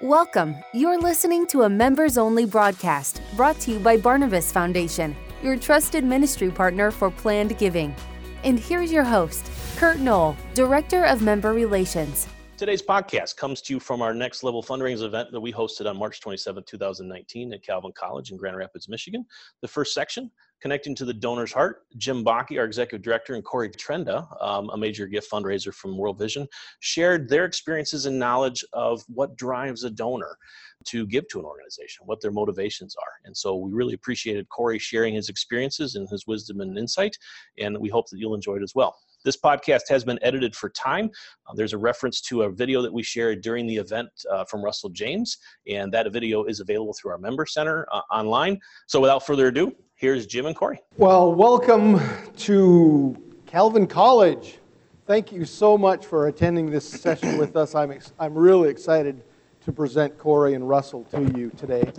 Welcome. You're listening to a members only broadcast brought to you by Barnabas Foundation, your trusted ministry partner for planned giving. And here's your host, Kurt Knoll, Director of Member Relations. Today's podcast comes to you from our next level fundraising event that we hosted on March 27, 2019 at Calvin College in Grand Rapids, Michigan. The first section Connecting to the Donor's Heart, Jim Bakke, our executive director, and Corey Trenda, um, a major gift fundraiser from World Vision, shared their experiences and knowledge of what drives a donor to give to an organization, what their motivations are. And so we really appreciated Corey sharing his experiences and his wisdom and insight, and we hope that you'll enjoy it as well. This podcast has been edited for time. Uh, there's a reference to a video that we shared during the event uh, from Russell James, and that video is available through our member center uh, online. So without further ado, here's Jim and Corey. Well, welcome to Calvin College. Thank you so much for attending this session with us. I'm, ex- I'm really excited to present Corey and Russell to you today.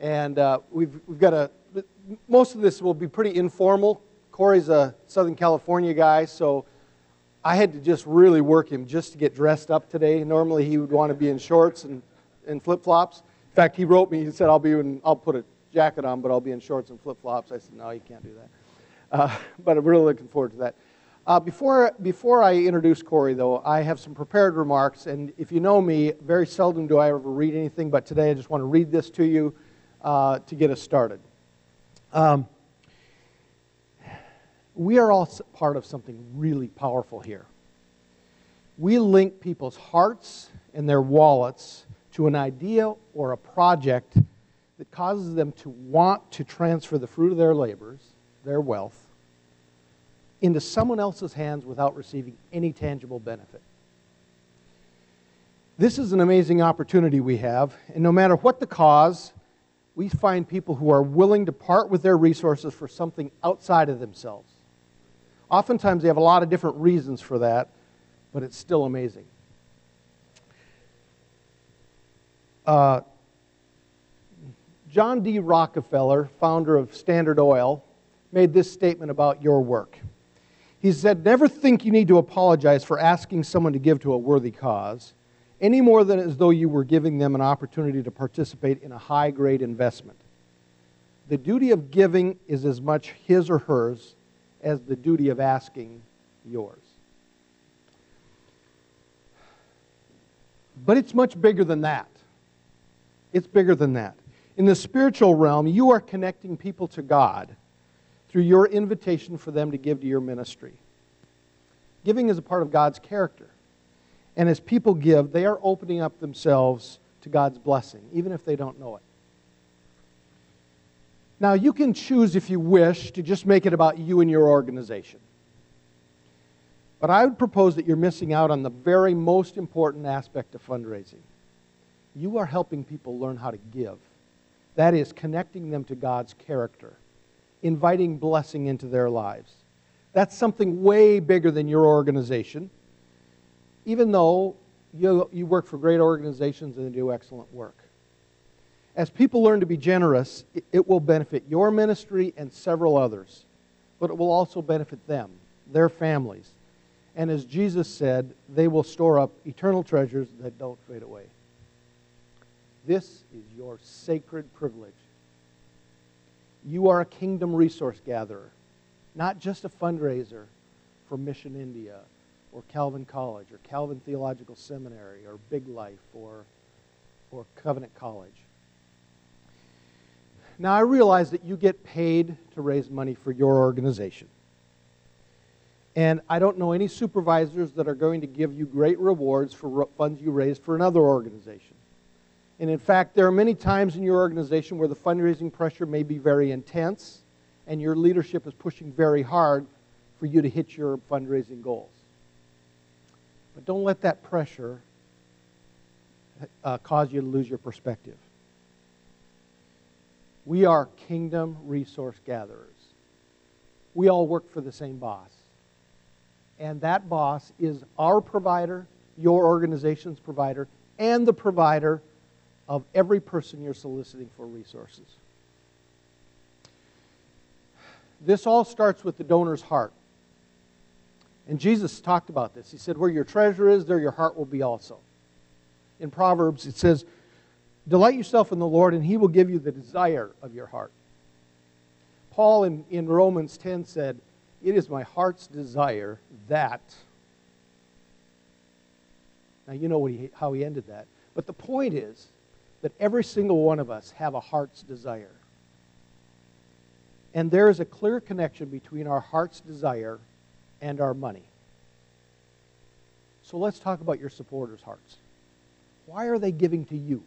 And uh, we've, we've got a, most of this will be pretty informal. Corey's a Southern California guy, so I had to just really work him just to get dressed up today. Normally he would want to be in shorts and, and flip flops. In fact, he wrote me, he said, I'll be in, I'll put a jacket on, but I'll be in shorts and flip flops. I said, no, you can't do that. Uh, but I'm really looking forward to that. Uh, before, before I introduce Corey, though, I have some prepared remarks. And if you know me, very seldom do I ever read anything, but today I just want to read this to you uh, to get us started. Um, we are all part of something really powerful here. We link people's hearts and their wallets to an idea or a project that causes them to want to transfer the fruit of their labors, their wealth, into someone else's hands without receiving any tangible benefit. This is an amazing opportunity we have, and no matter what the cause, we find people who are willing to part with their resources for something outside of themselves. Oftentimes, they have a lot of different reasons for that, but it's still amazing. Uh, John D. Rockefeller, founder of Standard Oil, made this statement about your work. He said, Never think you need to apologize for asking someone to give to a worthy cause, any more than as though you were giving them an opportunity to participate in a high grade investment. The duty of giving is as much his or hers as the duty of asking yours. But it's much bigger than that. It's bigger than that. In the spiritual realm, you are connecting people to God through your invitation for them to give to your ministry. Giving is a part of God's character. And as people give, they are opening up themselves to God's blessing, even if they don't know it. Now, you can choose, if you wish, to just make it about you and your organization. But I would propose that you're missing out on the very most important aspect of fundraising. You are helping people learn how to give. That is, connecting them to God's character, inviting blessing into their lives. That's something way bigger than your organization, even though you, you work for great organizations and they do excellent work. As people learn to be generous, it, will benefit your ministry and several others, but it will also benefit them, their families. And as Jesus said, they will store up eternal treasures that don't fade away. This is your sacred privilege. You are a kingdom resource gatherer, not just a fundraiser for Mission India or Calvin College or Calvin Theological Seminary or Big Life or, or Covenant College. Now, I realize that you get paid to raise money for your organization. And I don't know any supervisors that are going to give you great rewards for funds you raised for another organization. And in fact, there are many times in your organization where the fundraising pressure may be very intense and your leadership is pushing very hard for you to hit your fundraising goals. But don't let that pressure uh, cause you to lose your perspective. We are kingdom resource gatherers. We all work for the same boss. And that boss is our provider, your organization's provider, and the provider of every person you're soliciting for resources. This all starts with the donor's heart. And Jesus talked about this. He said, Where your treasure is, there your heart will be also. In Proverbs, it says, Delight yourself in the Lord, and he will give you the desire of your heart. Paul in, in Romans 10 said, It is my heart's desire that. Now, you know he, how he ended that. But the point is that every single one of us have a heart's desire. And there is a clear connection between our heart's desire and our money. So let's talk about your supporters' hearts. Why are they giving to you?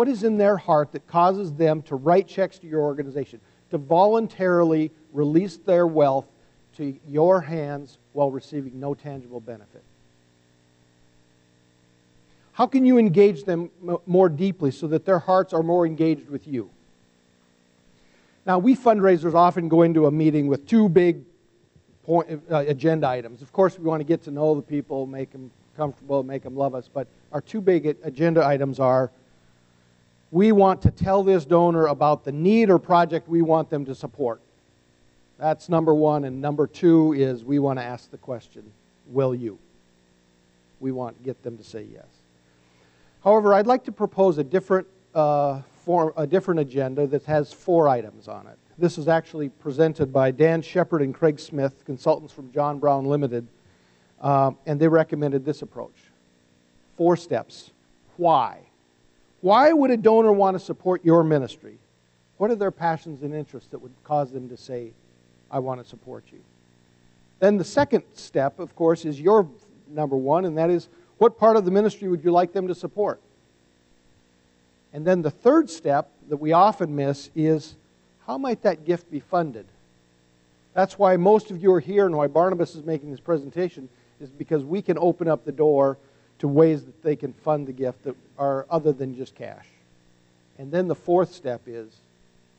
What is in their heart that causes them to write checks to your organization, to voluntarily release their wealth to your hands while receiving no tangible benefit? How can you engage them more deeply so that their hearts are more engaged with you? Now, we fundraisers often go into a meeting with two big point, uh, agenda items. Of course, we want to get to know the people, make them comfortable, make them love us, but our two big agenda items are we want to tell this donor about the need or project we want them to support. That's number one. And number two is we want to ask the question, will you? We want to get them to say yes. However, I'd like to propose a different, uh, form, a different agenda that has four items on it. This is actually presented by Dan Shepard and Craig Smith, consultants from John Brown Limited, uh, and they recommended this approach. Four steps. Why? Why would a donor want to support your ministry? What are their passions and interests that would cause them to say, I want to support you? Then the second step, of course, is your number one, and that is what part of the ministry would you like them to support? And then the third step that we often miss is how might that gift be funded? That's why most of you are here and why Barnabas is making this presentation is because we can open up the door to ways that they can fund the gift that are other than just cash. And then the fourth step is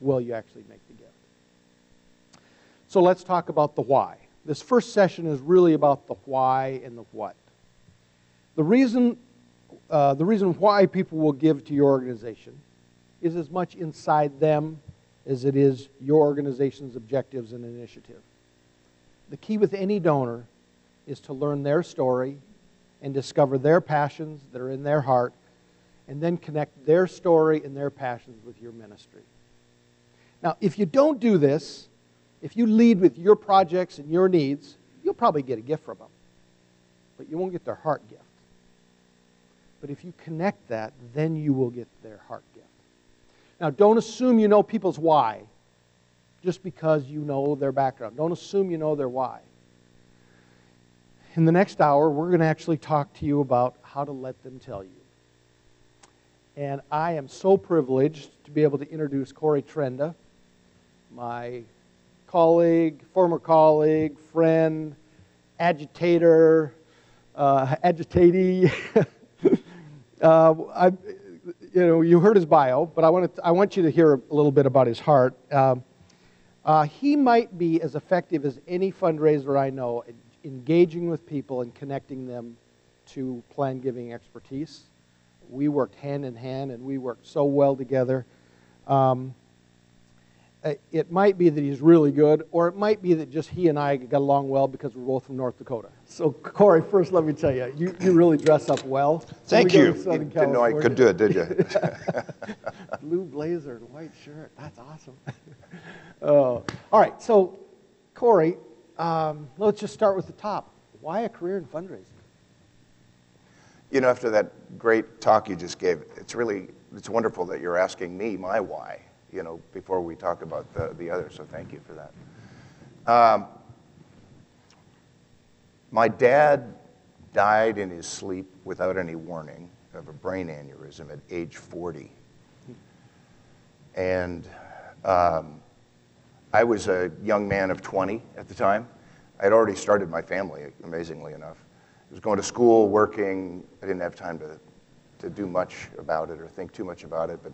will you actually make the gift? So let's talk about the why. This first session is really about the why and the what. The reason, uh, the reason why people will give to your organization is as much inside them as it is your organization's objectives and initiative. The key with any donor is to learn their story and discover their passions that are in their heart, and then connect their story and their passions with your ministry. Now, if you don't do this, if you lead with your projects and your needs, you'll probably get a gift from them, but you won't get their heart gift. But if you connect that, then you will get their heart gift. Now, don't assume you know people's why just because you know their background. Don't assume you know their why in the next hour, we're going to actually talk to you about how to let them tell you. And I am so privileged to be able to introduce Corey Trenda, my colleague, former colleague, friend, agitator, uh, agitatee. uh, I, you know, you heard his bio, but I want, to, I want you to hear a little bit about his heart. Um, uh, he might be as effective as any fundraiser I know engaging with people and connecting them to plan giving expertise. We worked hand in hand and we worked so well together. Um, it might be that he's really good, or it might be that just he and I got along well because we're both from North Dakota. So, Corey, first let me tell you, you, you really dress up well. Thank you. you didn't know I could do it, did you? Blue blazer and white shirt. That's awesome. uh, all right, so, Corey, um, let's just start with the top. Why a career in fundraising? You know, after that great talk you just gave, it's really it's wonderful that you're asking me my why. You know, before we talk about the the other. So thank you for that. Um, my dad died in his sleep without any warning of a brain aneurysm at age 40. And um, I was a young man of 20 at the time. I had already started my family, amazingly enough. I was going to school, working. I didn't have time to, to do much about it or think too much about it. But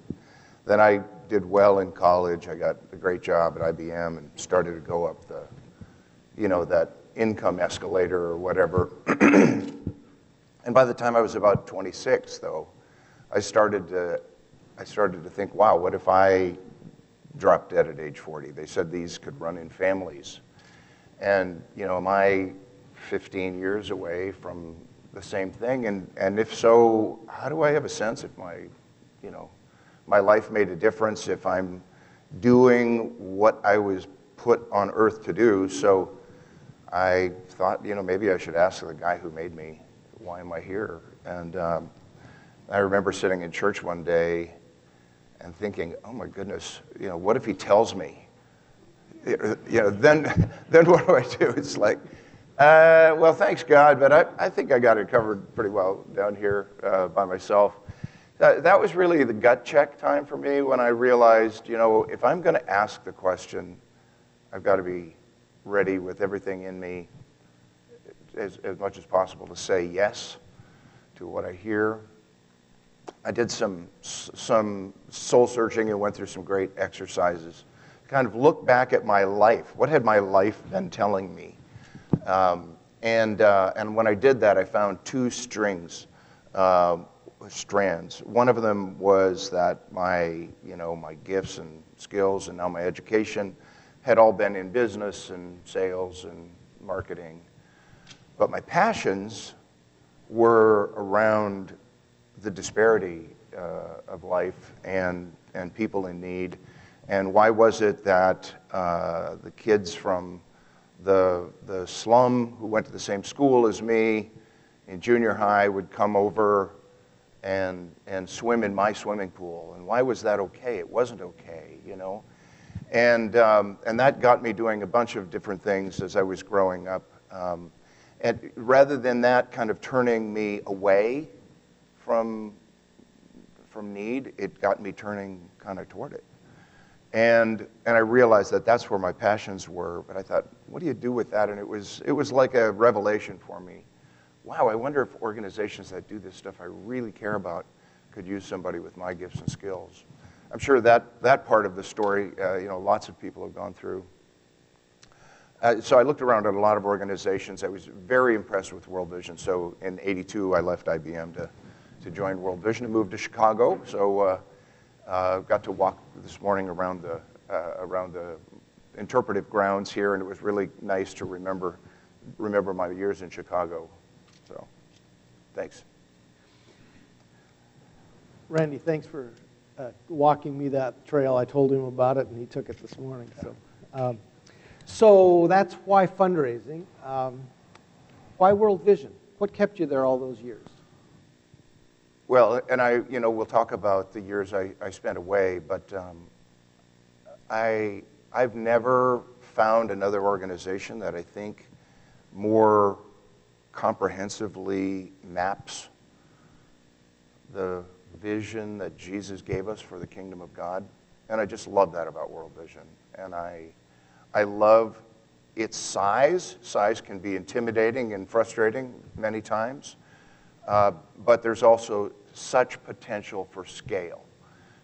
then I did well in college. I got a great job at IBM and started to go up the, you know, that income escalator or whatever. and by the time I was about 26, though, I started to, I started to think, wow, what if I dropped dead at age 40. They said these could run in families. And, you know, am I 15 years away from the same thing? And, and if so, how do I have a sense if my, you know, my life made a difference, if I'm doing what I was put on earth to do? So I thought, you know, maybe I should ask the guy who made me, why am I here? And um, I remember sitting in church one day and thinking, oh my goodness, you know, what if he tells me? You know, then, then what do I do? It's like, uh, well, thanks God, but I, I think I got it covered pretty well down here uh, by myself. That, that was really the gut check time for me when I realized, you know, if I'm going to ask the question, I've got to be ready with everything in me as, as much as possible to say yes to what I hear. I did some, some soul searching and went through some great exercises. Kind of look back at my life. What had my life been telling me? Um, and, uh, and when I did that, I found two strings, uh, strands. One of them was that my, you know, my gifts and skills and now my education had all been in business and sales and marketing. But my passions were around the disparity uh, of life and, and people in need. And why was it that uh, the kids from the, the slum who went to the same school as me in junior high would come over and, and swim in my swimming pool? And why was that okay? It wasn't okay, you know? And, um, and that got me doing a bunch of different things as I was growing up. Um, and rather than that kind of turning me away from, from need, it got me turning kind of toward it. And, and I realized that that's where my passions were. But I thought, what do you do with that? And it was, it was like a revelation for me. Wow, I wonder if organizations that do this stuff I really care about could use somebody with my gifts and skills. I'm sure that, that part of the story, uh, you know, lots of people have gone through. Uh, so I looked around at a lot of organizations. I was very impressed with World Vision. So in 82, I left IBM to, to join World Vision and moved to Chicago. So uh, uh, got to walk this morning around the, uh, around the interpretive grounds here, and it was really nice to remember, remember my years in Chicago. So thanks. Randy, thanks for uh, walking me that trail. I told him about it, and he took it this morning. So, um, so that's why fundraising. Um, why World Vision? What kept you there all those years? Well, and I, you know, we'll talk about the years I, I spent away, but um, I, I've never found another organization that I think more comprehensively maps the vision that Jesus gave us for the kingdom of God. And I just love that about World Vision. And I, I love its size. Size can be intimidating and frustrating many times. Uh, but there's also such potential for scale.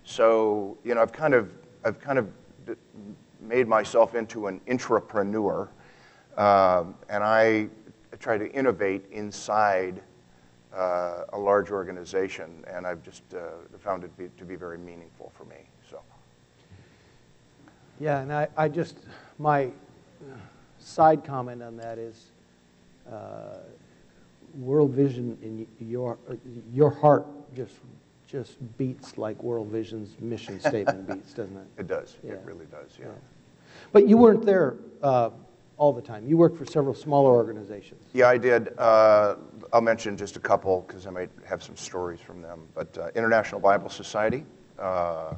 So, you know, I've kind of, I've kind of made myself into an intrapreneur, um, and I try to innovate inside uh, a large organization, and I've just uh, found it be, to be very meaningful for me. So. Yeah, and I, I just my side comment on that is, uh, World Vision in your your heart just just beats like World Vision's mission statement beats, doesn't it? It does. Yeah. It really does. Yeah. yeah. But you weren't there uh, all the time. You worked for several smaller organizations. Yeah, I did. Uh, I'll mention just a couple because I might have some stories from them. But uh, International Bible Society, uh, uh,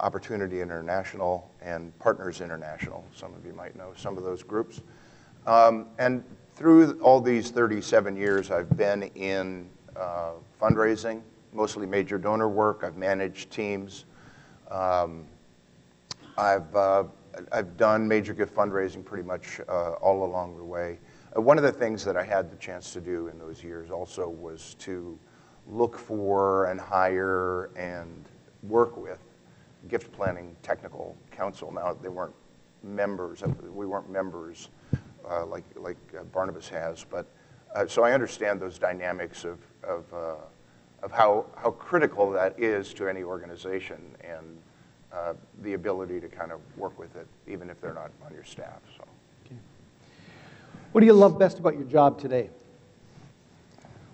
Opportunity International, and Partners International. Some of you might know some of those groups. Um, and through all these 37 years, I've been in uh, fundraising, mostly major donor work. I've managed teams. Um, I've uh, I've done major gift fundraising pretty much uh, all along the way. Uh, one of the things that I had the chance to do in those years also was to look for and hire and work with gift planning technical counsel. Now they weren't members, we weren't members uh, like, like uh, Barnabas has, but uh, so I understand those dynamics of, of, uh, of how, how critical that is to any organization and uh, the ability to kind of work with it, even if they're not on your staff. So. Okay. What do you love best about your job today?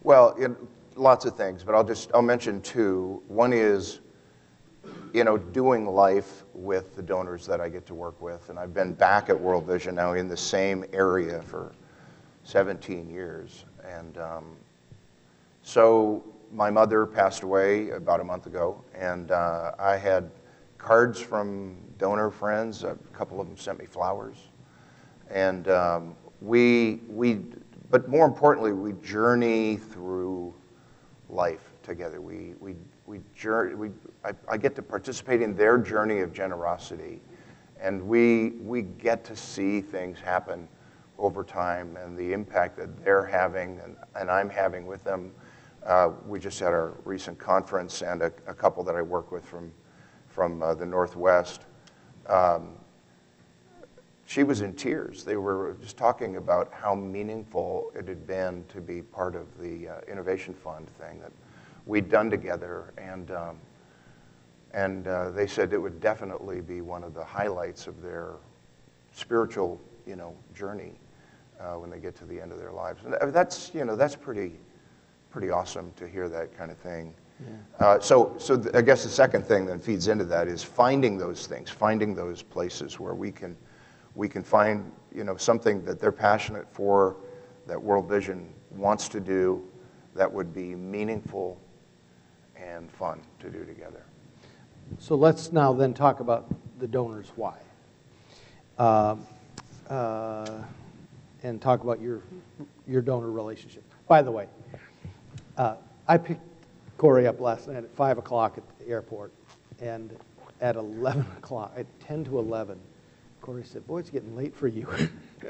Well, it, lots of things, but I'll just I'll mention two. One is, you know, doing life with the donors that I get to work with, and I've been back at World Vision now in the same area for 17 years, and um, so my mother passed away about a month ago, and uh, I had cards from donor friends. A couple of them sent me flowers, and um, we we. But more importantly, we journey through life together. We we we. We I, I get to participate in their journey of generosity, and we we get to see things happen over time and the impact that they're having and, and I'm having with them uh, we just had our recent conference, and a, a couple that I work with from, from uh, the Northwest. Um, she was in tears. They were just talking about how meaningful it had been to be part of the uh, Innovation Fund thing that we'd done together. And, um, and uh, they said it would definitely be one of the highlights of their spiritual you know, journey uh, when they get to the end of their lives. And that's, you know, that's pretty pretty awesome to hear that kind of thing. Yeah. Uh, so, so th- I guess the second thing that feeds into that is finding those things, finding those places where we can, we can find, you know, something that they're passionate for, that World Vision wants to do, that would be meaningful and fun to do together. So let's now then talk about the donors' why, uh, uh, and talk about your your donor relationship. By the way, uh, I picked Corey up last night at 5 o'clock at the airport, and at 11 o'clock, at 10 to 11, Corey said, Boy, it's getting late for you.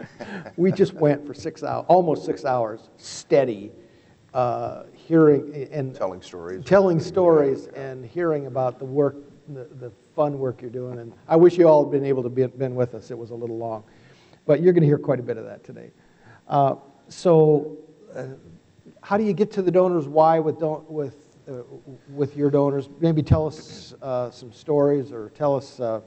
we just went for six hours, almost six hours, steady, uh, hearing and telling stories, telling stories, yeah, and hearing about the work, the, the, fun work you're doing. And I wish you all had been able to be been with us. It was a little long, but you're going to hear quite a bit of that today. Uh, so. Uh, how do you get to the donors? Why with don- with uh, with your donors? Maybe tell us uh, some stories or tell us. Uh,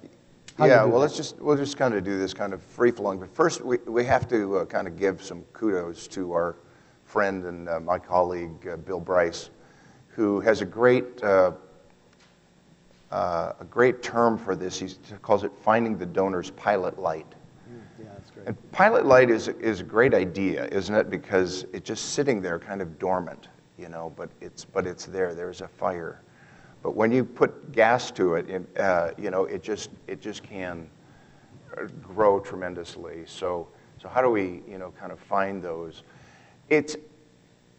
yeah, well, that. let's just we'll just kind of do this kind of free flowing. But first, we we have to uh, kind of give some kudos to our friend and uh, my colleague uh, Bill Bryce, who has a great. a great term for this. He calls it finding the donor's pilot light. Yeah, that's great. And pilot light is, is a great idea, isn't it? Because it's just sitting there kind of dormant, you know, but it's, but it's there. There's a fire. But when you put gas to it, it uh, you know, it just, it just can uh, grow tremendously. So, so how do we, you know, kind of find those? It's,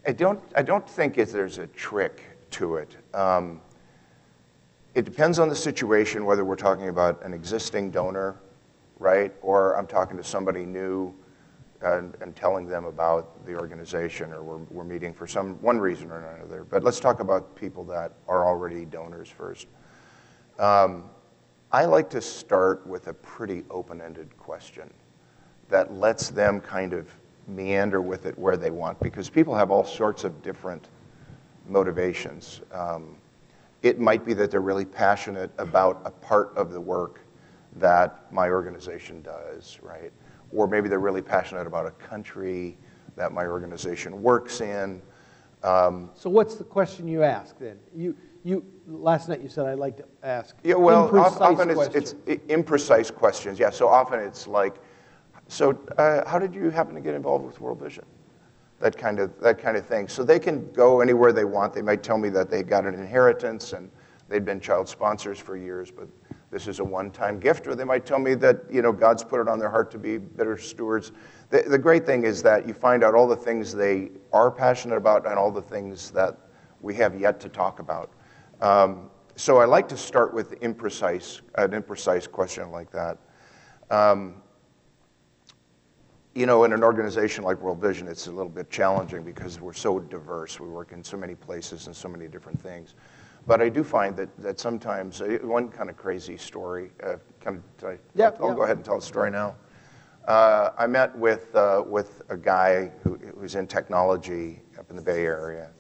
I don't, I don't think there's a trick to it. Um, it depends on the situation, whether we're talking about an existing donor right? Or I'm talking to somebody new and, and telling them about the organization, or we're, we're meeting for some one reason or another. But let's talk about people that are already donors first. Um, I like to start with a pretty open-ended question that lets them kind of meander with it where they want, because people have all sorts of different motivations. Um, it might be that they're really passionate about a part of the work that my organization does, right? Or maybe they're really passionate about a country that my organization works in. Um, so what's the question you ask then? You, you, last night you said I'd like to ask yeah, well, often it's, it's, imprecise questions. Yeah, so often it's like, so uh, how did you happen to get involved with World Vision? That kind of that kind of thing. So they can go anywhere they want. They might tell me that they got an inheritance and they'd been child sponsors for years, but this is a one-time gift, or they might tell me that you know God's put it on their heart to be better stewards. The, the great thing is that you find out all the things they are passionate about and all the things that we have yet to talk about. Um, so I like to start with imprecise, an imprecise question like that. Um, you know, in an organization like World Vision, it's a little bit challenging because we're so diverse. We work in so many places and so many different things. But I do find that, that sometimes, uh, one kind of crazy story, uh, kind of, I, yep, I'll yep. go ahead and tell the story now. Uh, I met with, uh, with a guy who, who's in technology up in the Bay Area.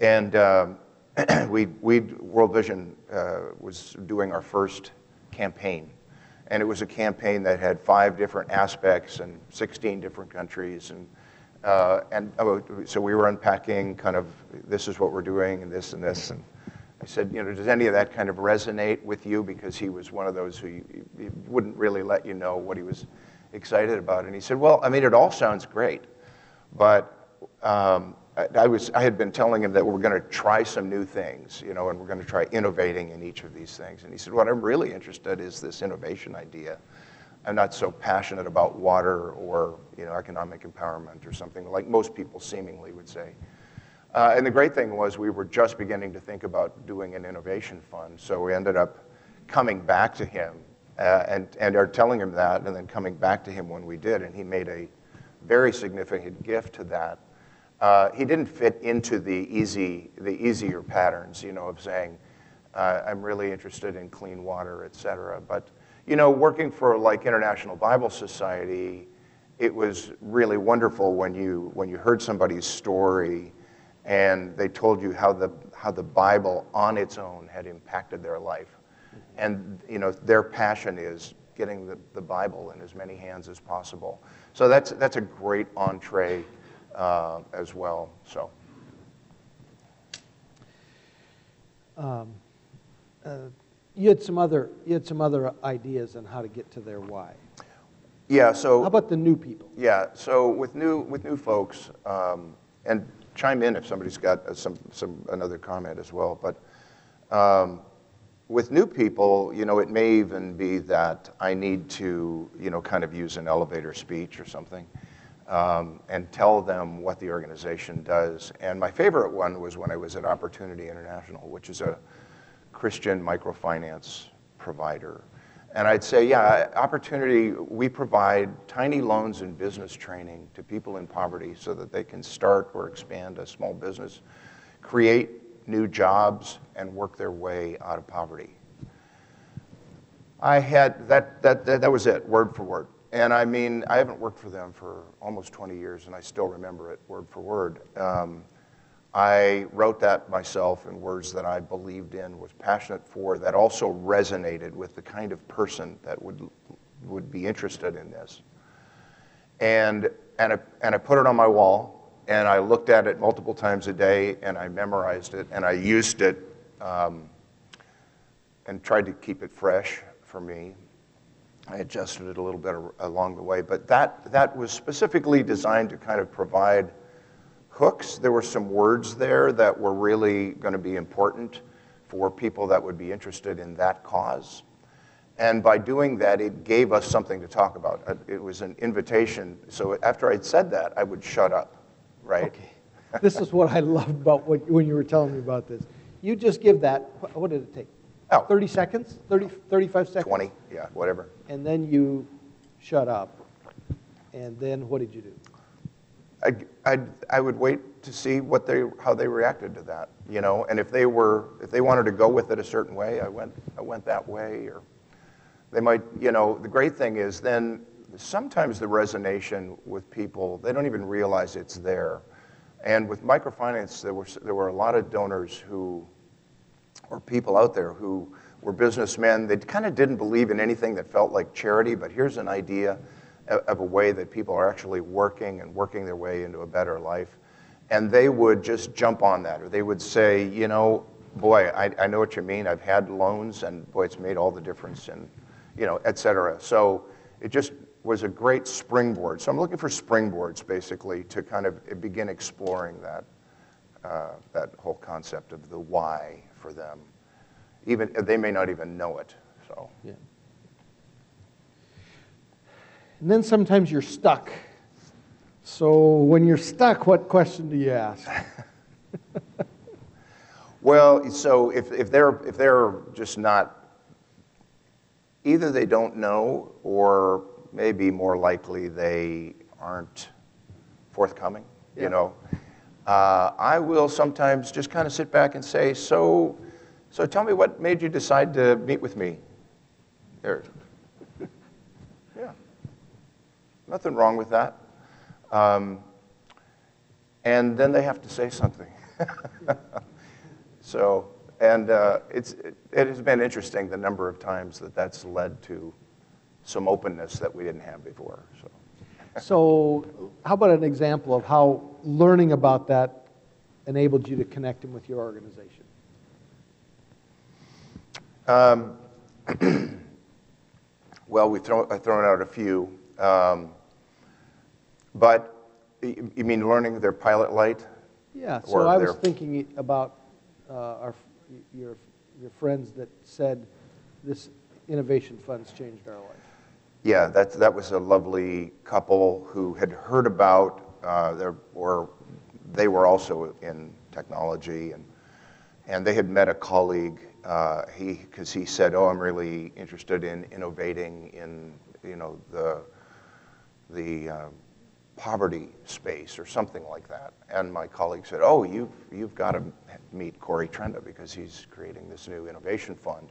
And um, we, we, World Vision uh, was doing our first campaign. And it was a campaign that had five different aspects and 16 different countries. And uh, and oh, so we were unpacking kind of this is what we're doing and this and this. And I said, you know, does any of that kind of resonate with you? Because he was one of those who you, he wouldn't really let you know what he was excited about. And he said, well, I mean, it all sounds great, but um, I, was, I had been telling him that we're going to try some new things, you know, and we're going to try innovating in each of these things. And he said, what I'm really interested in is this innovation idea. I'm not so passionate about water or you know, economic empowerment or something like most people seemingly would say. Uh, and the great thing was we were just beginning to think about doing an innovation fund. So we ended up coming back to him uh, and, and are telling him that and then coming back to him when we did. And he made a very significant gift to that. Uh, he didn't fit into the easy, the easier patterns, you know, of saying, uh, I'm really interested in clean water, et cetera. But you know, working for like International Bible Society, it was really wonderful when you when you heard somebody's story and they told you how the how the Bible on its own had impacted their life. And you know, their passion is getting the, the Bible in as many hands as possible. So that's that's a great entree uh, as well. So. Um, uh, you had some other you had some other ideas on how to get to their why. Yeah. So how about the new people? Yeah. So with new with new folks, um, and chime in if somebody's got uh, some some another comment as well. But um, with new people, you know, it may even be that I need to you know kind of use an elevator speech or something. Um, and tell them what the organization does. And my favorite one was when I was at Opportunity International, which is a Christian microfinance provider. And I'd say, yeah, opportunity, we provide tiny loans and business training to people in poverty so that they can start or expand a small business, create new jobs, and work their way out of poverty. I had, that, that, that, that was it, word for word. And I mean, I haven't worked for them for almost 20 years, and I still remember it word for word. Um, I wrote that myself in words that I believed in, was passionate for, that also resonated with the kind of person that would, would be interested in this. And, and, I, and I put it on my wall, and I looked at it multiple times a day, and I memorized it, and I used it um, and tried to keep it fresh for me. I adjusted it a little bit along the way, but that, that was specifically designed to kind of provide hooks. There were some words there that were really going to be important for people that would be interested in that cause. And by doing that, it gave us something to talk about. Uh, it was an invitation. So after I'd said that, I would shut up, right? Okay. this is what I loved about what, when you were telling me about this. You just give that, what did it take? Oh. 30 seconds? 30, 35 seconds? 20, yeah, whatever. And then you shut up. And then what did you do? I, I, I would wait to see what they, how they reacted to that, you know, and if they were, if they wanted to go with it a certain way, I went, I went that way, or they might, you know, the great thing is then sometimes the resonation with people, they don't even realize it's there. And with microfinance, there were, there were a lot of donors who, or people out there who were businessmen. They kind of didn't believe in anything that felt like charity, but here's an idea of a way that people are actually working and working their way into a better life. And they would just jump on that, or they would say, you know, boy, I, I know what you mean. I've had loans, and boy, it's made all the difference, and you know, et cetera. So it just was a great springboard. So I'm looking for springboards, basically, to kind of begin exploring that, uh, that whole concept of the why for them. Even they may not even know it. So. Yeah. And then sometimes you're stuck. So when you're stuck, what question do you ask? well, so if, if, they're, if they're just not, either they don't know or maybe more likely they aren't forthcoming, yeah. you know. Uh, I will sometimes just kind of sit back and say, so, so tell me what made you decide to meet with me? There, yeah. Nothing wrong with that. Um, and then they have to say something. so, and uh, it's, it, it, has been interesting the number of times that that's led to some openness that we didn't have before. So. so, how about an example of how learning about that enabled you to connect him with your organization? Um, well, we've thrown, I've thrown out a few. Um, but you you mean learning their pilot light? Yeah, so Or I was thinking about uh, our, your, your friends that said this innovation fund's changed our life. Yeah, that, that was a lovely couple who had heard about, uh, their, or they were also in technology, and, and they had met a colleague, uh, he, because he said, oh, I'm really interested in innovating in, you know, the, the uh, poverty space or something like that. And my colleague said, oh, you've, you've got to meet Corey Trenda because he's creating this new innovation fund.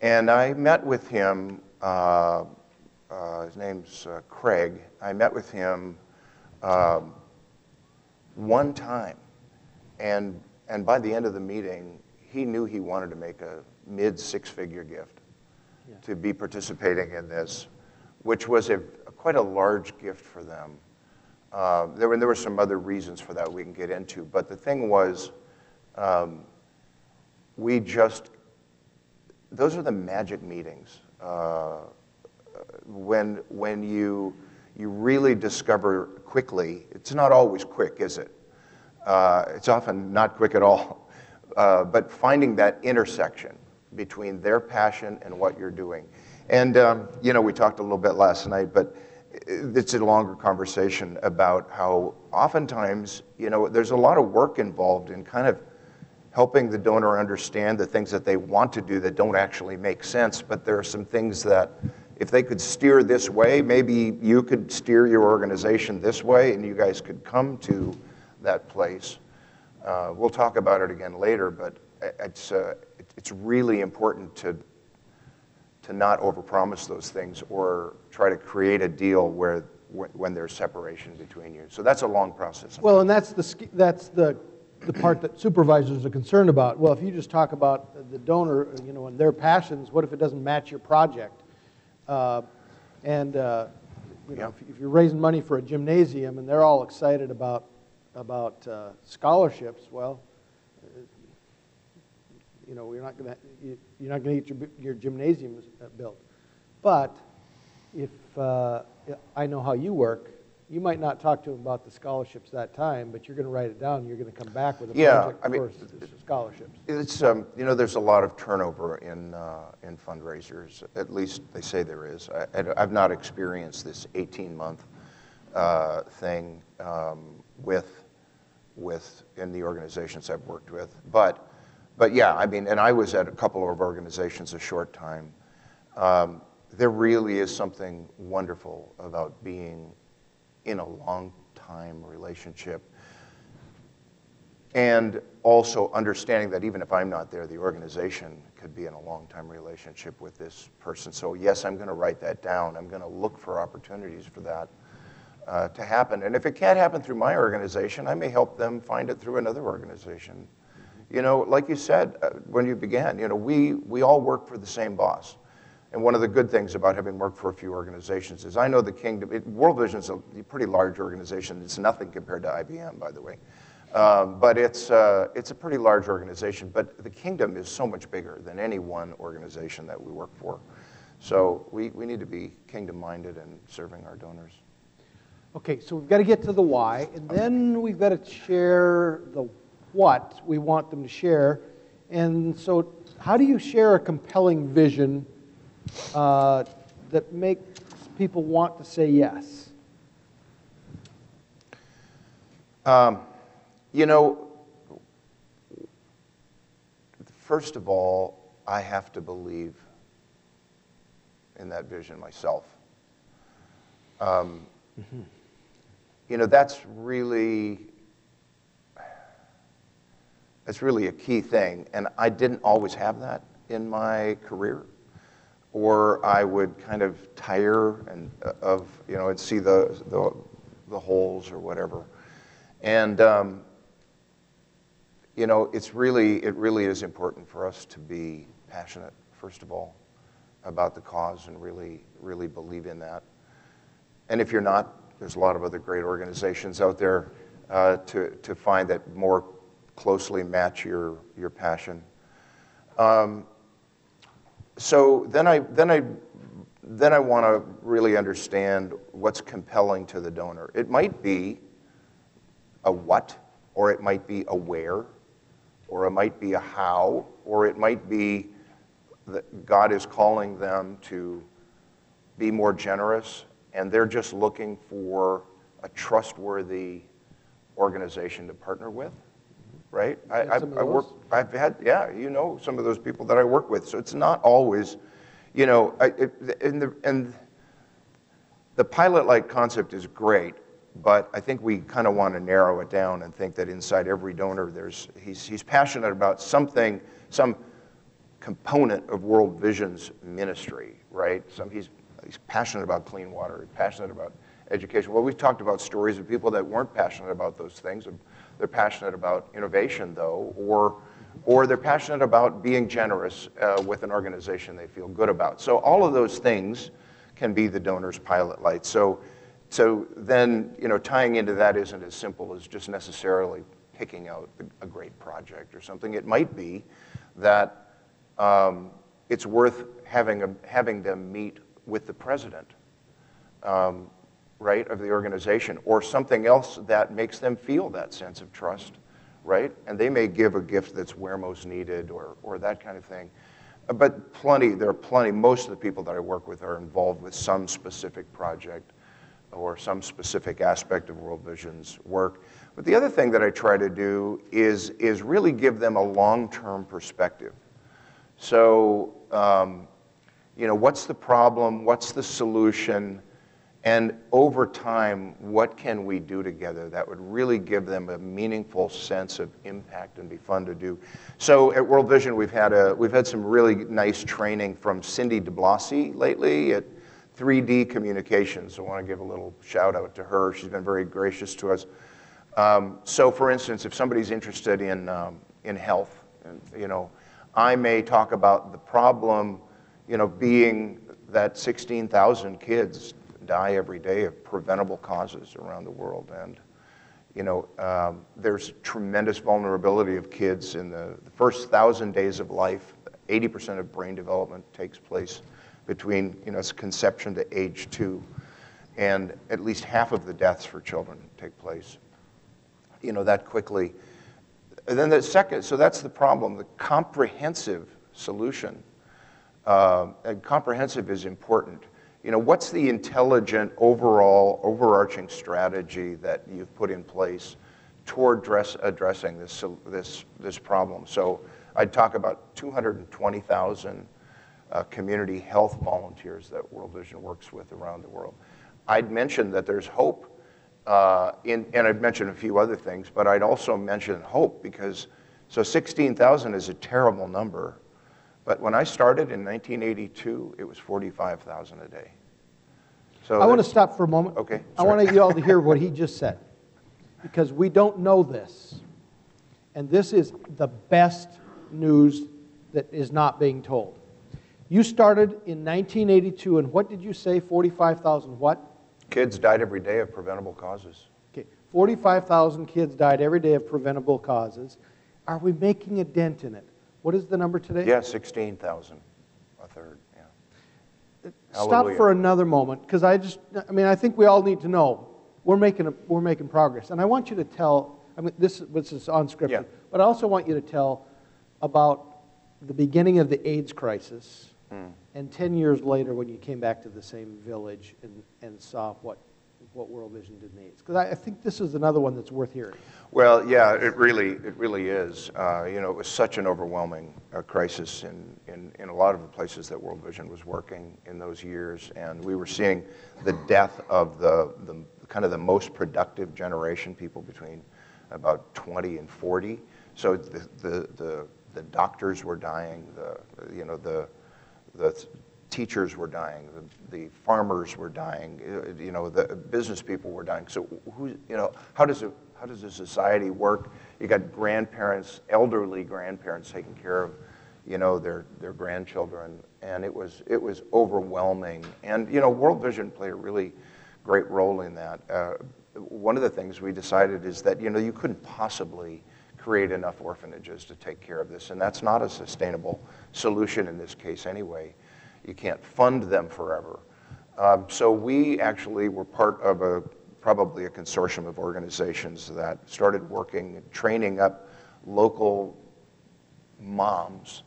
And I met with him, uh, uh, his name's uh, Craig. I met with him um, one time. And, and by the end of the meeting, he knew he wanted to make a mid six figure gift Yeah. to be participating in this, which was a, quite a large gift for them. Uh, there, were, there were some other reasons for that we can get into, but the thing was, um, we just those are the magic meetings uh, when when you you really discover quickly. It's not always quick, is it? Uh, it's often not quick at all. Uh, but finding that intersection between their passion and what you're doing, and um, you know, we talked a little bit last night, but it's a longer conversation about how oftentimes you know there's a lot of work involved in kind of helping the donor understand the things that they want to do that don't actually make sense, but there are some things that if they could steer this way, maybe you could steer your organization this way and you guys could come to that place. Uh, we'll talk about it again later, but it's, uh, it's really important to, to not overpromise those things or try to create a deal where when there's separation between you. So that's a long process. Well, and that's the, that's the, the part that supervisors are concerned about. Well, if you just talk about the donor, you know, and their passions, what if it doesn't match your project? Uh, And, uh, you know, Yeah. if- if you're raising money for a gymnasium and they're all excited about, about uh, scholarships, well, uh, you know, you're not going to, you're not going to get your, your gymnasium uh, built. But if, uh, I know how you work, you might not talk to them about the scholarships that time, but you're going to write it down, you're going to come back with a Yeah, project I mean, for scholarships. It's, um, you know, there's a lot of turnover in, uh, in fundraisers. At least they say there is. I, I've not experienced this 18-month uh, thing um, with, with, in the organizations I've worked with. But, but yeah, I mean, and I was at a couple of organizations a short time. Um, there really is something wonderful about being in a long-time relationship and also understanding that even if I'm not there, the organization could be in a long time relationship with this person. So, yes, I'm going to write that down. I'm going to look for opportunities for that uh, to happen. And if it can't happen through my organization, I may help them find it through another organization. You know, like you said uh, when you began, you know, we, we all work for the same boss. And one of the good things about having worked for a few organizations is I know the Kingdom, it, World Vision is a pretty large organization. It's nothing compared to IBM, by the way. Um, but it's, uh, it's a pretty large organization. But the Kingdom is so much bigger than any one organization that we work for. So we, we need to be kingdom minded and serving our donors. Okay, so we've got to get to the why, and then we've got to share the what we want them to share. And so, how do you share a compelling vision uh, that makes people want to say yes? Um, you know, first of all, I have to believe in that vision myself. Um, You know, that's really that's really a key thing, and I didn't always have that in my career, or I would kind of tire and uh, of you know and see the the, the holes or whatever. And um, you know, it's really it really is important for us to be passionate, first of all, about the cause and really really believe in that. and if you're not, there's a lot of other great organizations out there uh, to, to find that more closely match your, your passion. Um, so then I, then I, then I want to really understand what's compelling to the donor. It might be a what, or it might be a where, or it might be a how, or it might be that God is calling them to be more generous, and they're just looking for a trustworthy organization to partner with, right? I, I, I work. I've had, yeah, you know, some of those people that I work with. So it's not always, you know, I, it, and the and the pilot-light concept is great, but I think we kind of want to narrow it down and think that inside every donor, there's he's he's passionate about something, some component of World Vision's ministry, right? Some he's he's passionate about clean water, he's passionate about education. Well, we've talked about stories of people that weren't passionate about those things. They're passionate about innovation, though, or, or they're passionate about being generous uh, with an organization they feel good about. So all of those things can be the donor's pilot light. So, so then, you know, tying into that isn't as simple as just necessarily picking out a great project or something. It might be that um, it's worth having, a, having them meet with the president um, right, of the organization, or something else that makes them feel that sense of trust, right? And they may give a gift that's where most needed, or, or that kind of thing. But plenty, there are plenty, most of the people that I work with are involved with some specific project or some specific aspect of World Vision's work. But the other thing that I try to do is, is really give them a long-term perspective. So, um, you know, what's the problem? What's the solution? And over time, what can we do together that would really give them a meaningful sense of impact and be fun to do? So at World Vision, we've had, a, we've had some really nice training from Cindy DeBlasi lately at 3D Communications. I want to give a little shout out to her. She's been very gracious to us. Um, so for instance, if somebody's interested in, um, in health, you know, I may talk about the problem, you know, being that 16,000 kids die every day of preventable causes around the world. And, you know, um, there's tremendous vulnerability of kids in the, the first thousand days of life. 80% of brain development takes place between, you know, conception to age two. And at least half of the deaths for children take place, you know, that quickly. And then the second, so that's the problem, the comprehensive solution. Uh, and comprehensive is important you know, what's the intelligent overall overarching strategy that you've put in place toward dress, addressing this, this, this problem? So I'd talk about 220,000 uh, community health volunteers that World Vision works with around the world. I'd mention that there's hope, uh, in, and I'd mention a few other things, but I'd also mention hope because, so 16,000 is a terrible number, but when I started in 1982, it was 45,000 a day. So I want to stop for a moment. Okay. I want you all to hear what he just said because we don't know this. And this is the best news that is not being told. You started in 1982, and what did you say? 45,000 what? Kids died every day of preventable causes. Okay, 45,000 kids died every day of preventable causes. Are we making a dent in it? What is the number today? Yeah, 16,000, a third. Yeah. Stop Hallelujah. for another moment, because I just, I mean, I think we all need to know we're making, a, we're making progress. And I want you to tell, I mean, this, this is unscripted, yeah. but I also want you to tell about the beginning of the AIDS crisis mm. and 10 years later when you came back to the same village and, and saw what what World Vision did needs? Because I, I, think this is another one that's worth hearing. Well, yeah, it really, it really is. Uh, you know, it was such an overwhelming uh, crisis in, in, in a lot of the places that World Vision was working in those years, and we were seeing the death of the, the kind of the most productive generation, people between about 20 and 40. So the, the, the, the doctors were dying, the, you know, the, the teachers were dying, the, the farmers were dying, uh, you know, the business people were dying. So who, you know, how does it, how does a society work? You got grandparents, elderly grandparents taking care of, you know, their, their grandchildren, and it was, it was overwhelming. And, you know, World Vision played a really great role in that. Uh, one of the things we decided is that you know you couldn't possibly create enough orphanages to take care of this, and that's not a sustainable solution in this case anyway. You can't fund them forever. Um, so we actually were part of a probably a consortium of organizations that started working, and training up local moms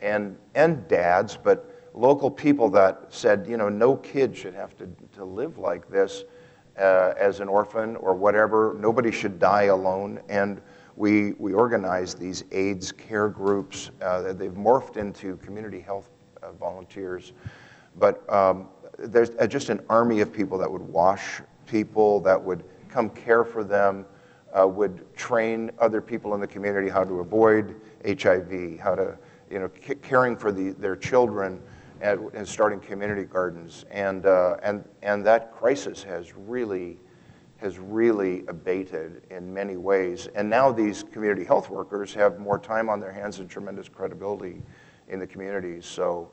and, and dads, but local people that said, you know, no kid should have to, to live like this uh, as an orphan or whatever. Nobody should die alone. And we, we organized these AIDS care groups. Uh, they've morphed into community health uh, volunteers. But um, there's just an army of people that would wash people, that would come care for them, uh, would train other people in the community how to avoid HIV, how to, you know, c- caring for the, their children and, and starting community gardens. And, uh, and, and that crisis has really, has really abated in many ways. And now these community health workers have more time on their hands and tremendous credibility in the communities. So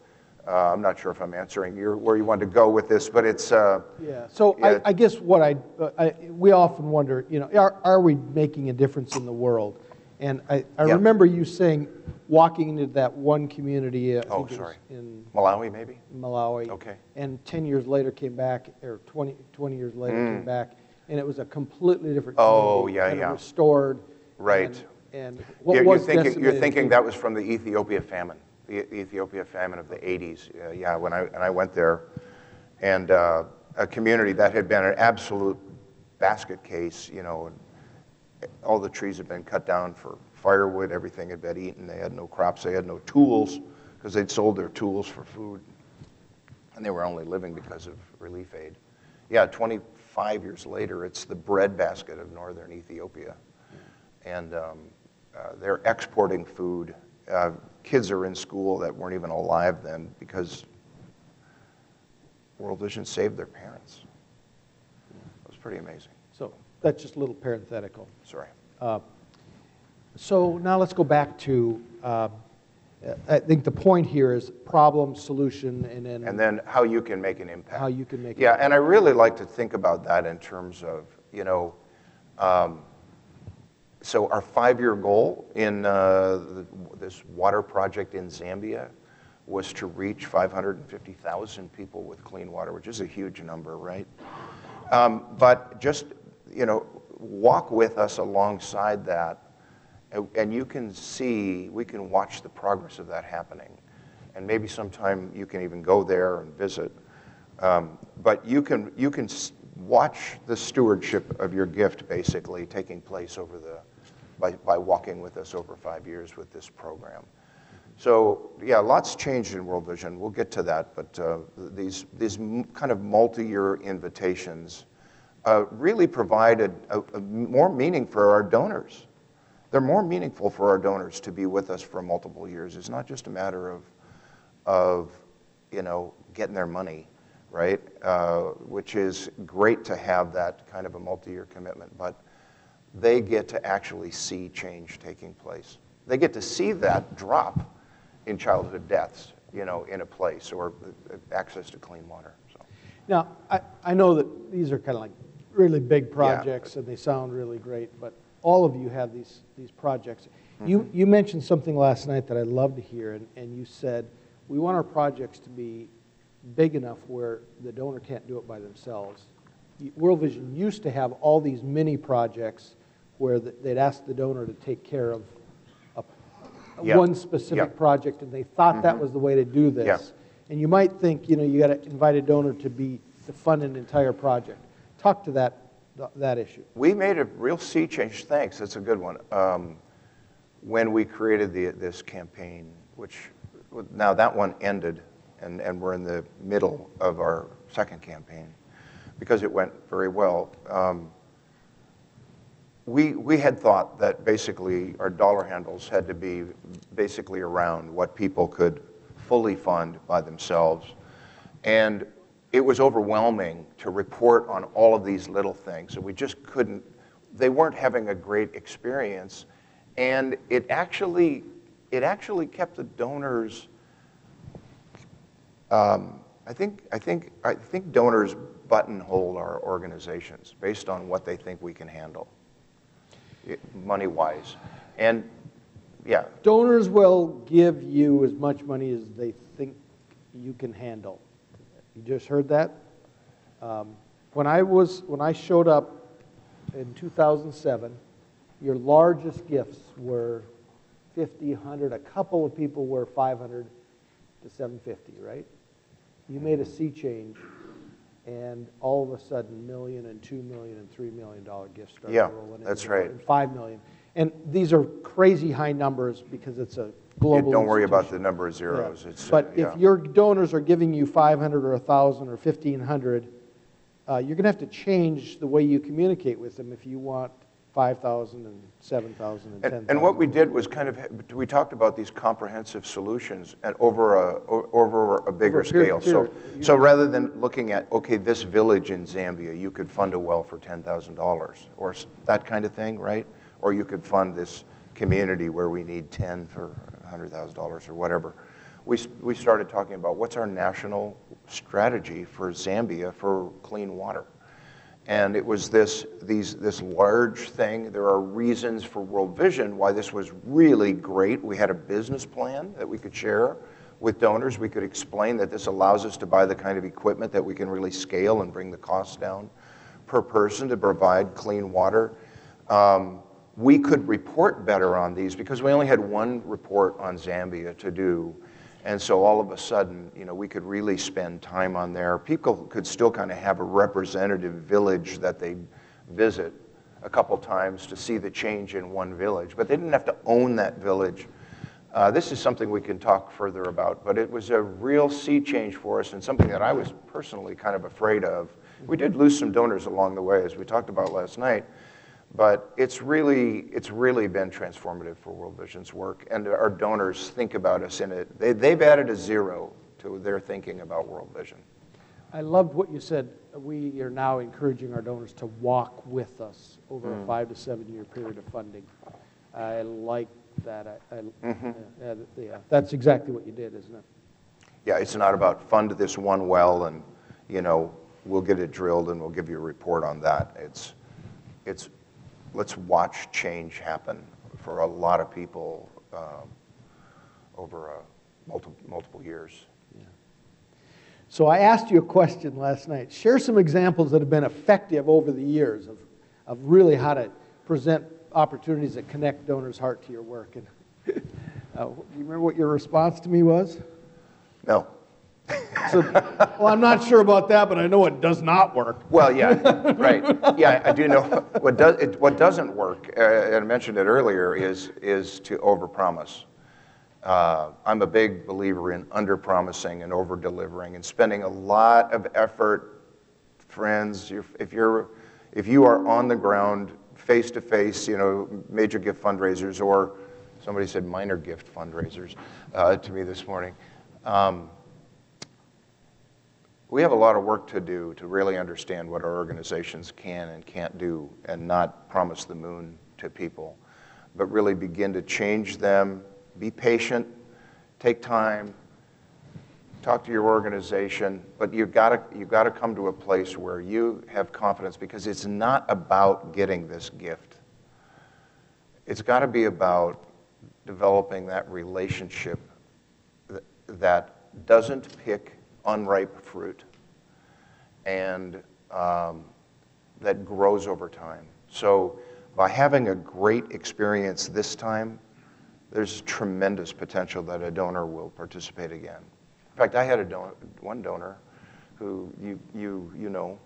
uh, I'm not sure if I'm answering your, where you want to go with this, but it's. Uh, yeah. So yeah. I, I, guess what I, uh, I, we often wonder, you know, are, are we making a difference in the world? And I, I yeah. remember you saying, walking into that one community. Uh, oh, sorry. In Malawi, maybe. Malawi. Okay. And 10 years later came back, or 20, 20 years later mm. came back, and it was a completely different. Oh, yeah, yeah. Restored. Right. And, and what you're, was you're thinking, you're thinking that was from the Ethiopia famine the Ethiopia famine of the 80s. Uh, yeah, when I, and I went there, and uh, a community that had been an absolute basket case, you know, all the trees had been cut down for firewood, everything had been eaten, they had no crops, they had no tools, because they'd sold their tools for food, and they were only living because of relief aid. Yeah, 25 years later, it's the breadbasket of northern Ethiopia. And um, uh, they're exporting food uh, kids are in school that weren't even alive then because World Vision saved their parents. It was pretty amazing. So that's just a little parenthetical. Sorry. Uh, so now let's go back to. Uh, I think the point here is problem, solution, and then and then how you can make an impact. How you can make yeah, and I really like to think about that in terms of you know. Um, so our five-year goal in uh, this water project in Zambia was to reach 550,000 people with clean water, which is a huge number, right? Um, but just, you know, walk with us alongside that, and, and you can see, we can watch the progress of that happening. And maybe sometime you can even go there and visit. Um, but you can, you can watch the stewardship of your gift basically taking place over the, by, by walking with us over five years with this program. So yeah, lots changed in World Vision. We'll get to that, but uh, these, these kind of multi-year invitations uh, really provided a, a more meaning for our donors. They're more meaningful for our donors to be with us for multiple years. It's not just a matter of, of you know, getting their money, right? Uh, which is great to have that kind of a multi-year commitment, but they get to actually see change taking place. They get to see that drop in childhood deaths, you know, in a place or access to clean water. So. Now, I, I know that these are kind of like really big projects yeah. and they sound really great, but all of you have these, these projects. Mm-hmm. You, you mentioned something last night that I'd love to hear, and, and you said, we want our projects to be big enough where the donor can't do it by themselves. World Vision used to have all these mini projects where they'd ask the donor to take care of a, a one specific project, and they thought mm-hmm. that was the way to do this. And you might think, you know, you got to invite a donor to be to fund an entire project. Talk to that that issue. We made a real sea change. Thanks. That's a good one. Um, when we created the, this campaign, which now that one ended, and, and we're in the middle of our second campaign because it went very well. Um, we, we had thought that basically our dollar handles had to be basically around what people could fully fund by themselves. And it was overwhelming to report on all of these little things. And we just couldn't, they weren't having a great experience. And it actually, it actually kept the donors, um, I think, I think, I think donors buttonhole our organizations based on what they think we can handle, money wise. And yeah. Donors will give you as much money as they think you can handle. You just heard that? Um, when I was when I showed up in 2007, your largest gifts were 50, 100. A couple of people were 500 to 750, right? You made a sea change, and all of a sudden, million and two million and three million dollar gifts start yeah, rolling in. that's right. And five million, and these are crazy high numbers because it's a global. Yeah, don't worry about the number of zeros. Yeah. It's, but uh, yeah. if your donors are giving you 500 or 1,000 or 1,500, uh, you're going to have to change the way you communicate with them if you want 5,000 and 7,000 and And, 10,000. and what we did was kind of, we talked about these comprehensive solutions and over a, over a bigger Over scale. So, so rather than looking at, okay, this village in Zambia, you could fund a well for $10,000 or that kind of thing, right? Or you could fund this community where we need 10 for $100,000 or whatever. We, we started talking about what's our national strategy for Zambia for clean water. And it was this, these, this large thing. There are reasons for World Vision why this was really great. We had a business plan that we could share with donors. We could explain that this allows us to buy the kind of equipment that we can really scale and bring the cost down per person to provide clean water. Um, we could report better on these because we only had one report on Zambia to do. And so all of a sudden, you know, we could really spend time on there. People could still kind of have a representative village that they visit a couple times to see the change in one village, but they didn't have to own that village. Uh, this is something we can talk further about, but it was a real sea change for us and something that I was personally kind of afraid of. We did lose some donors along the way, as we talked about last night, but it's really, it's really been transformative for World Vision's work, and our donors think about us in it. They, they've added a zero to their thinking about World Vision. I loved what you said. We are now encouraging our donors to walk with us over Mm. a five to seven year period of funding. I like that. I, I, Mm-hmm. uh, yeah, that's exactly what you did, isn't it? Yeah, it's not about fund this one well and, you know, we'll get it drilled and we'll give you a report on that. It's, it's, let's watch change happen for a lot of people um, over uh, multiple, multiple years. So I asked you a question last night. Share some examples that have been effective over the years of, of really how to present opportunities that connect donors' heart to your work. And uh, do you remember what your response to me was? No. So, well, I'm not sure about that, but I know it does not work. Well, yeah, right. Yeah, I do know what does it, what doesn't work. Uh, and I mentioned it earlier is is to overpromise. Uh, I'm a big believer in under-promising and over-delivering and spending a lot of effort. Friends, if you're if you are on the ground, face to face, you know, major gift fundraisers or somebody said minor gift fundraisers uh, to me this morning. Um, we have a lot of work to do to really understand what our organizations can and can't do and not promise the moon to people, but really begin to change them. Be patient, take time, talk to your organization, but you've got to you've got to come to a place where you have confidence because it's not about getting this gift. It's got to be about developing that relationship that, that doesn't pick unripe fruit and um, that grows over time. So, by having a great experience this time, there's tremendous potential that a donor will participate again. In fact, I had a don- one donor who you, you, you know,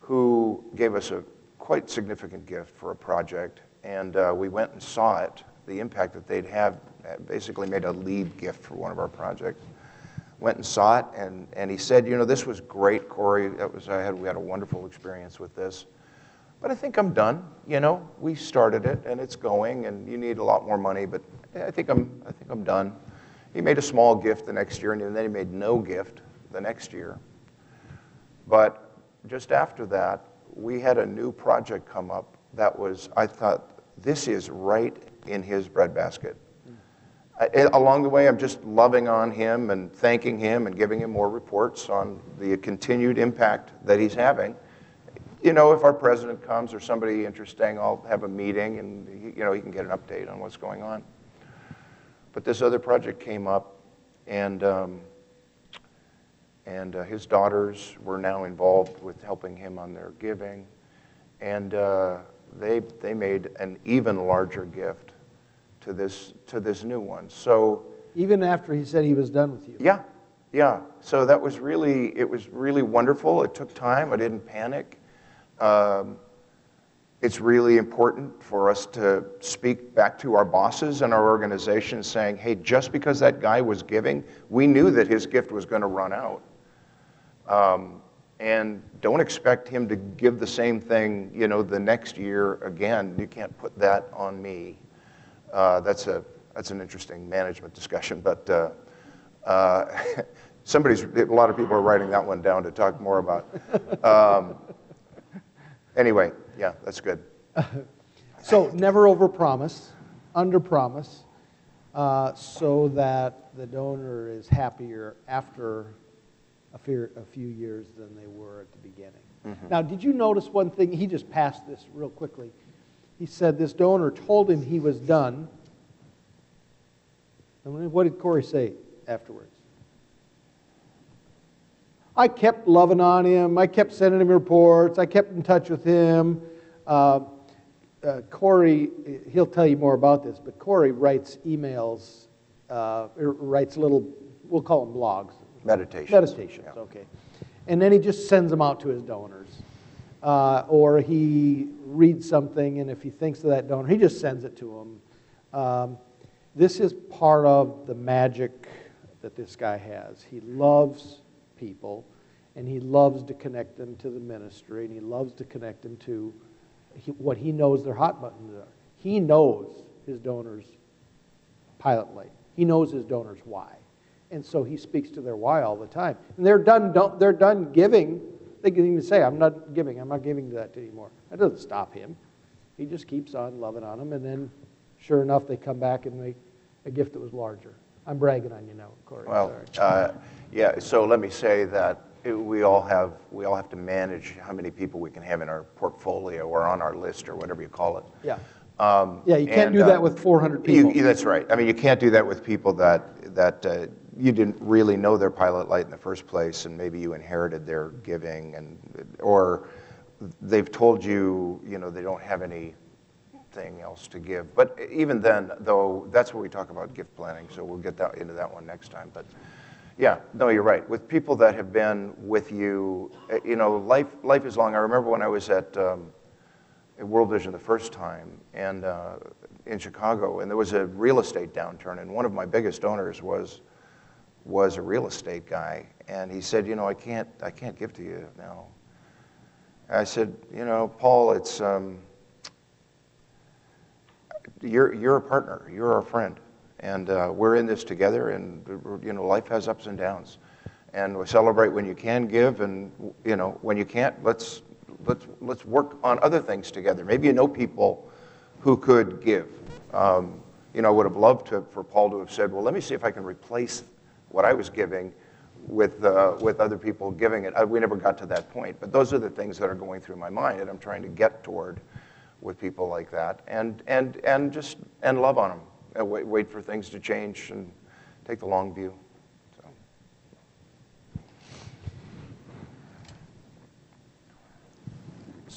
who gave us a quite significant gift for a project, and uh, we went and saw it, the impact that they'd have, uh, basically made a lead gift for one of our projects went and saw it, and, and he said, you know, this was great, Corey. That was, I had, we had a wonderful experience with this. But I think I'm done. You know, we started it, and it's going, and you need a lot more money, but I think I'm, I think I'm done. He made a small gift the next year, and then he made no gift the next year. But just after that, we had a new project come up that was, I thought, this is right in his breadbasket. Along the way, I'm just loving on him and thanking him and giving him more reports on the continued impact that he's having. You know, if our president comes or somebody interesting, I'll have a meeting and you know he can get an update on what's going on. But this other project came up, and um, and uh, his daughters were now involved with helping him on their giving, and uh, they they made an even larger gift to this to this new one. So even after he said he was done with you. Yeah, yeah. So that was really it was really wonderful. It took time. I didn't panic. Um, it's really important for us to speak back to our bosses and our organization saying, hey, just because that guy was giving, we knew that his gift was going to run out. Um, and don't expect him to give the same thing, you know, the next year again. You can't put that on me. Uh, that's, a, that's an interesting management discussion, but uh, uh, somebody's, a lot of people are writing that one down to talk more about. Um, anyway, yeah, that's good. so never overpromise, underpromise, uh, so that the donor is happier after a few, a few years than they were at the beginning. Mm-hmm. Now, did you notice one thing? He just passed this real quickly. He said this donor told him he was done. And what did Corey say afterwards? I kept loving on him. I kept sending him reports. I kept in touch with him. Uh, uh, Corey, he'll tell you more about this, but Corey writes emails, uh, writes little, we'll call them blogs. Meditations. Meditations, yeah. okay. And then he just sends them out to his donors uh, or he reads something, and if he thinks of that donor, he just sends it to him. Um, this is part of the magic that this guy has. He loves people, and he loves to connect them to the ministry, and he loves to connect them to what he knows their hot buttons are. He knows his donors' pilot light. He knows his donors' why. And so he speaks to their why all the time. And they're done, they're done giving they can even say, I'm not giving, I'm not giving that to anymore. That doesn't stop him. He just keeps on loving on them, and then sure enough, they come back and make a gift that was larger. I'm bragging on you now, Corey. Well, uh, yeah, so let me say that we all have we all have to manage how many people we can have in our portfolio or on our list or whatever you call it. Yeah. Um, yeah, you can't and, do that uh, with 400 people. You, that's right. I mean, you can't do that with people that that uh, you didn't really know their pilot light in the first place, and maybe you inherited their giving, and or they've told you, you know, they don't have anything else to give. But even then, though, that's what we talk about gift planning. So we'll get that into that one next time. But yeah, no, you're right. With people that have been with you, eh, you know, life life is long. I remember when I was at, um, at World Vision the first time, and uh, in Chicago, and there was a real estate downturn, and one of my biggest donors was was a real estate guy, and he said, "You know, I can't, I can't give to you now." I said, "You know, Paul, it's um, you're you're a partner, you're our friend, and uh, we're in this together. And you know, life has ups and downs, and we celebrate when you can give, and you know, when you can't, let's let's let's work on other things together. Maybe you know people who could give." Um, you know, I would have loved to, for Paul to have said, well, let me see if I can replace what I was giving with, uh, with other people giving it. I, we never got to that point. But those are the things that are going through my mind and I'm trying to get toward with people like that and, and, and just and love on them. And wait, wait for things to change and take the long view.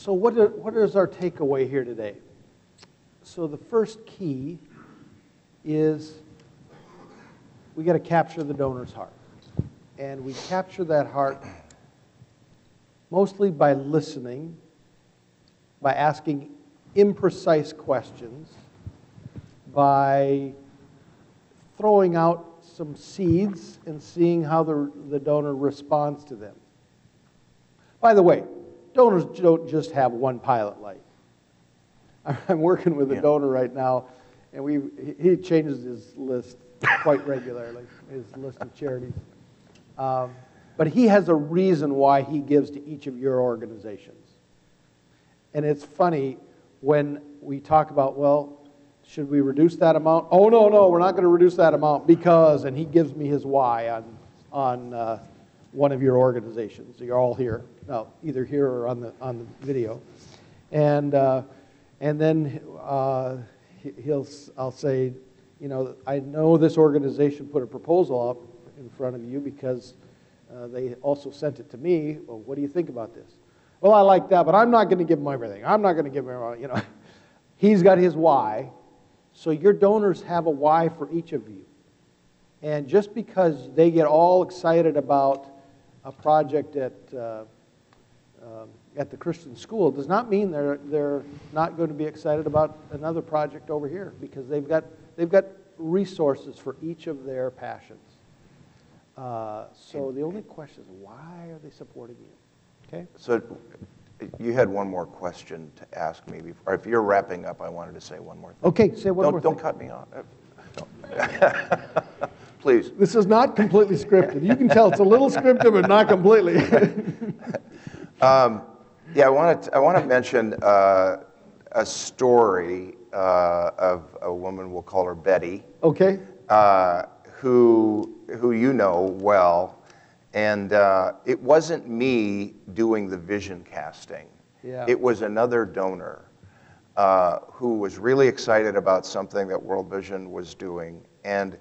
So, what, are, what is our takeaway here today? So, the first key is we got to capture the donor's heart. And we capture that heart mostly by listening, by asking imprecise questions, by throwing out some seeds and seeing how the, the donor responds to them. By the way, donors don't just have one pilot light. I'm working with a yeah. donor right now, and we, he changes his list quite regularly, his list of charities. Um, but he has a reason why he gives to each of your organizations. And it's funny when we talk about, well, should we reduce that amount? Oh, no, no, we're not going to reduce that amount because, and he gives me his why on, on uh, one of your organizations. You're all here, no, either here or on the, on the video. And, uh, and then uh, he'll, I'll say, you know, I know this organization put a proposal up in front of you because uh, they also sent it to me. Well, what do you think about this? Well, I like that, but I'm not going to give them everything. I'm not going to give them, you know. He's got his why. So your donors have a why for each of you. And just because they get all excited about a project at, uh, um, at the Christian school does not mean they're, they're not going to be excited about another project over here because they've got, they've got resources for each of their passions. Uh, so the only question is why are they supporting you? Okay? So you had one more question to ask me. Before, if you're wrapping up, I wanted to say one more thing. Okay, say one don't, more Don't thing. cut me off. Please. This is not completely scripted. You can tell it's a little scripted, but not completely. um, yeah, I want to, I want to mention uh, a story uh, of a woman, we'll call her Betty. Okay. Uh, who, who you know well. And uh, it wasn't me doing the vision casting. Yeah. It was another donor uh, who was really excited about something that World Vision was doing. And,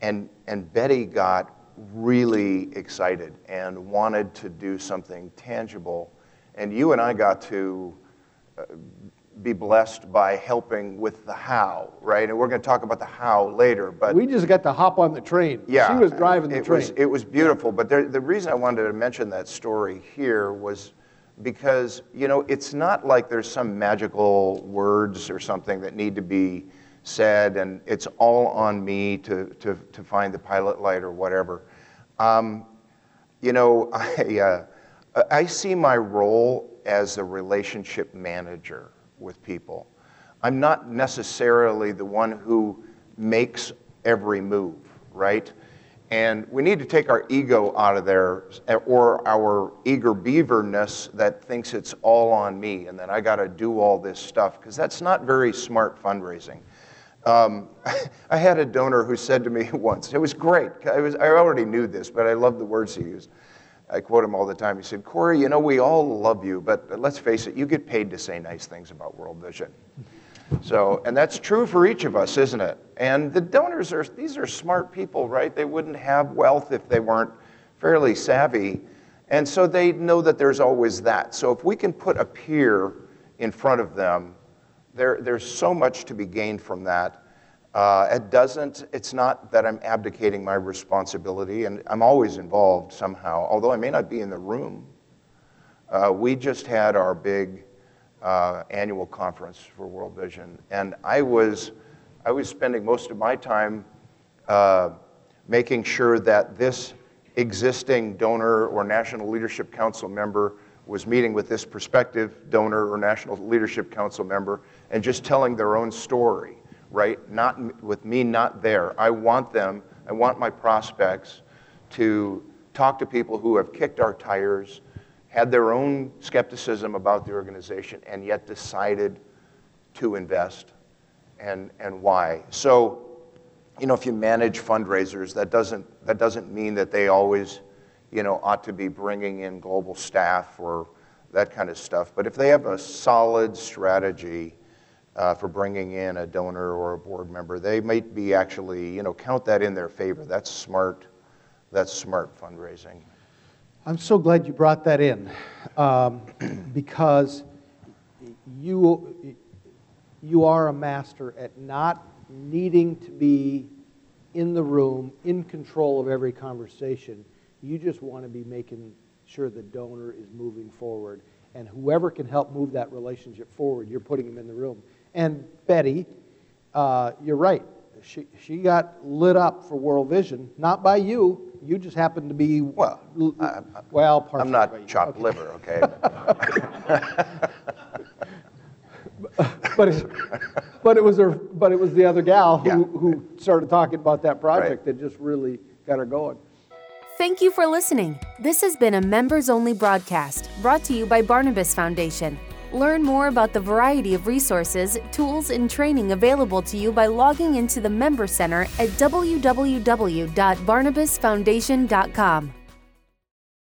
and, and Betty got really excited and wanted to do something tangible. And you and I got to uh, be blessed by helping with the how, right? And we're going to talk about the how later, but we just got to hop on the train. Yeah, she was driving the it train. Was, it was beautiful, but there, the reason I wanted to mention that story here was because you know it's not like there's some magical words or something that need to be said, and it's all on me to to, to find the pilot light or whatever. Um, you know, I uh, I see my role as a relationship manager with people. I'm not necessarily the one who makes every move, right? And we need to take our ego out of there, or our eager beaverness that thinks it's all on me and that I got to do all this stuff, because that's not very smart fundraising. Um, I had a donor who said to me once, it was great. I, was, I already knew this, but I love the words he used. I quote him all the time. He said, Corey, you know, we all love you, but let's face it, you get paid to say nice things about World Vision. So, and that's true for each of us, isn't it? And the donors are, these are smart people, right? They wouldn't have wealth if they weren't fairly savvy. And so they know that there's always that. So if we can put a peer in front of them, there, there's so much to be gained from that. Uh, it doesn't, it's not that I'm abdicating my responsibility, and I'm always involved somehow, although I may not be in the room. Uh, we just had our big uh, annual conference for World Vision, and I was, I was spending most of my time uh, making sure that this existing donor or National Leadership Council member was meeting with this prospective donor or National Leadership Council member and just telling their own story right? Not with me not there. I want them, I want my prospects to talk to people who have kicked our tires, had their own skepticism about the organization, and yet decided to invest and, and why. So, you know, if you manage fundraisers, that doesn't, that doesn't mean that they always, you know, ought to be bringing in global staff or that kind of stuff. But if they have a solid strategy, uh, for bringing in a donor or a board member. They might be actually, you know, count that in their favor. That's smart. That's smart fundraising. I'm so glad you brought that in um, because you, you are a master at not needing to be in the room, in control of every conversation. You just want to be making sure the donor is moving forward. And whoever can help move that relationship forward, you're putting them in the room. And Betty, uh, you're right. She, she got lit up for World Vision, not by you. You just happened to be well. I, well, I'm not chopped okay. liver, okay. but it, but it was her, but it was the other gal who, yeah. who started talking about that project right. that just really got her going. Thank you for listening. This has been a members only broadcast brought to you by Barnabas Foundation. Learn more about the variety of resources, tools, and training available to you by logging into the Member Center at www.barnabasfoundation.com.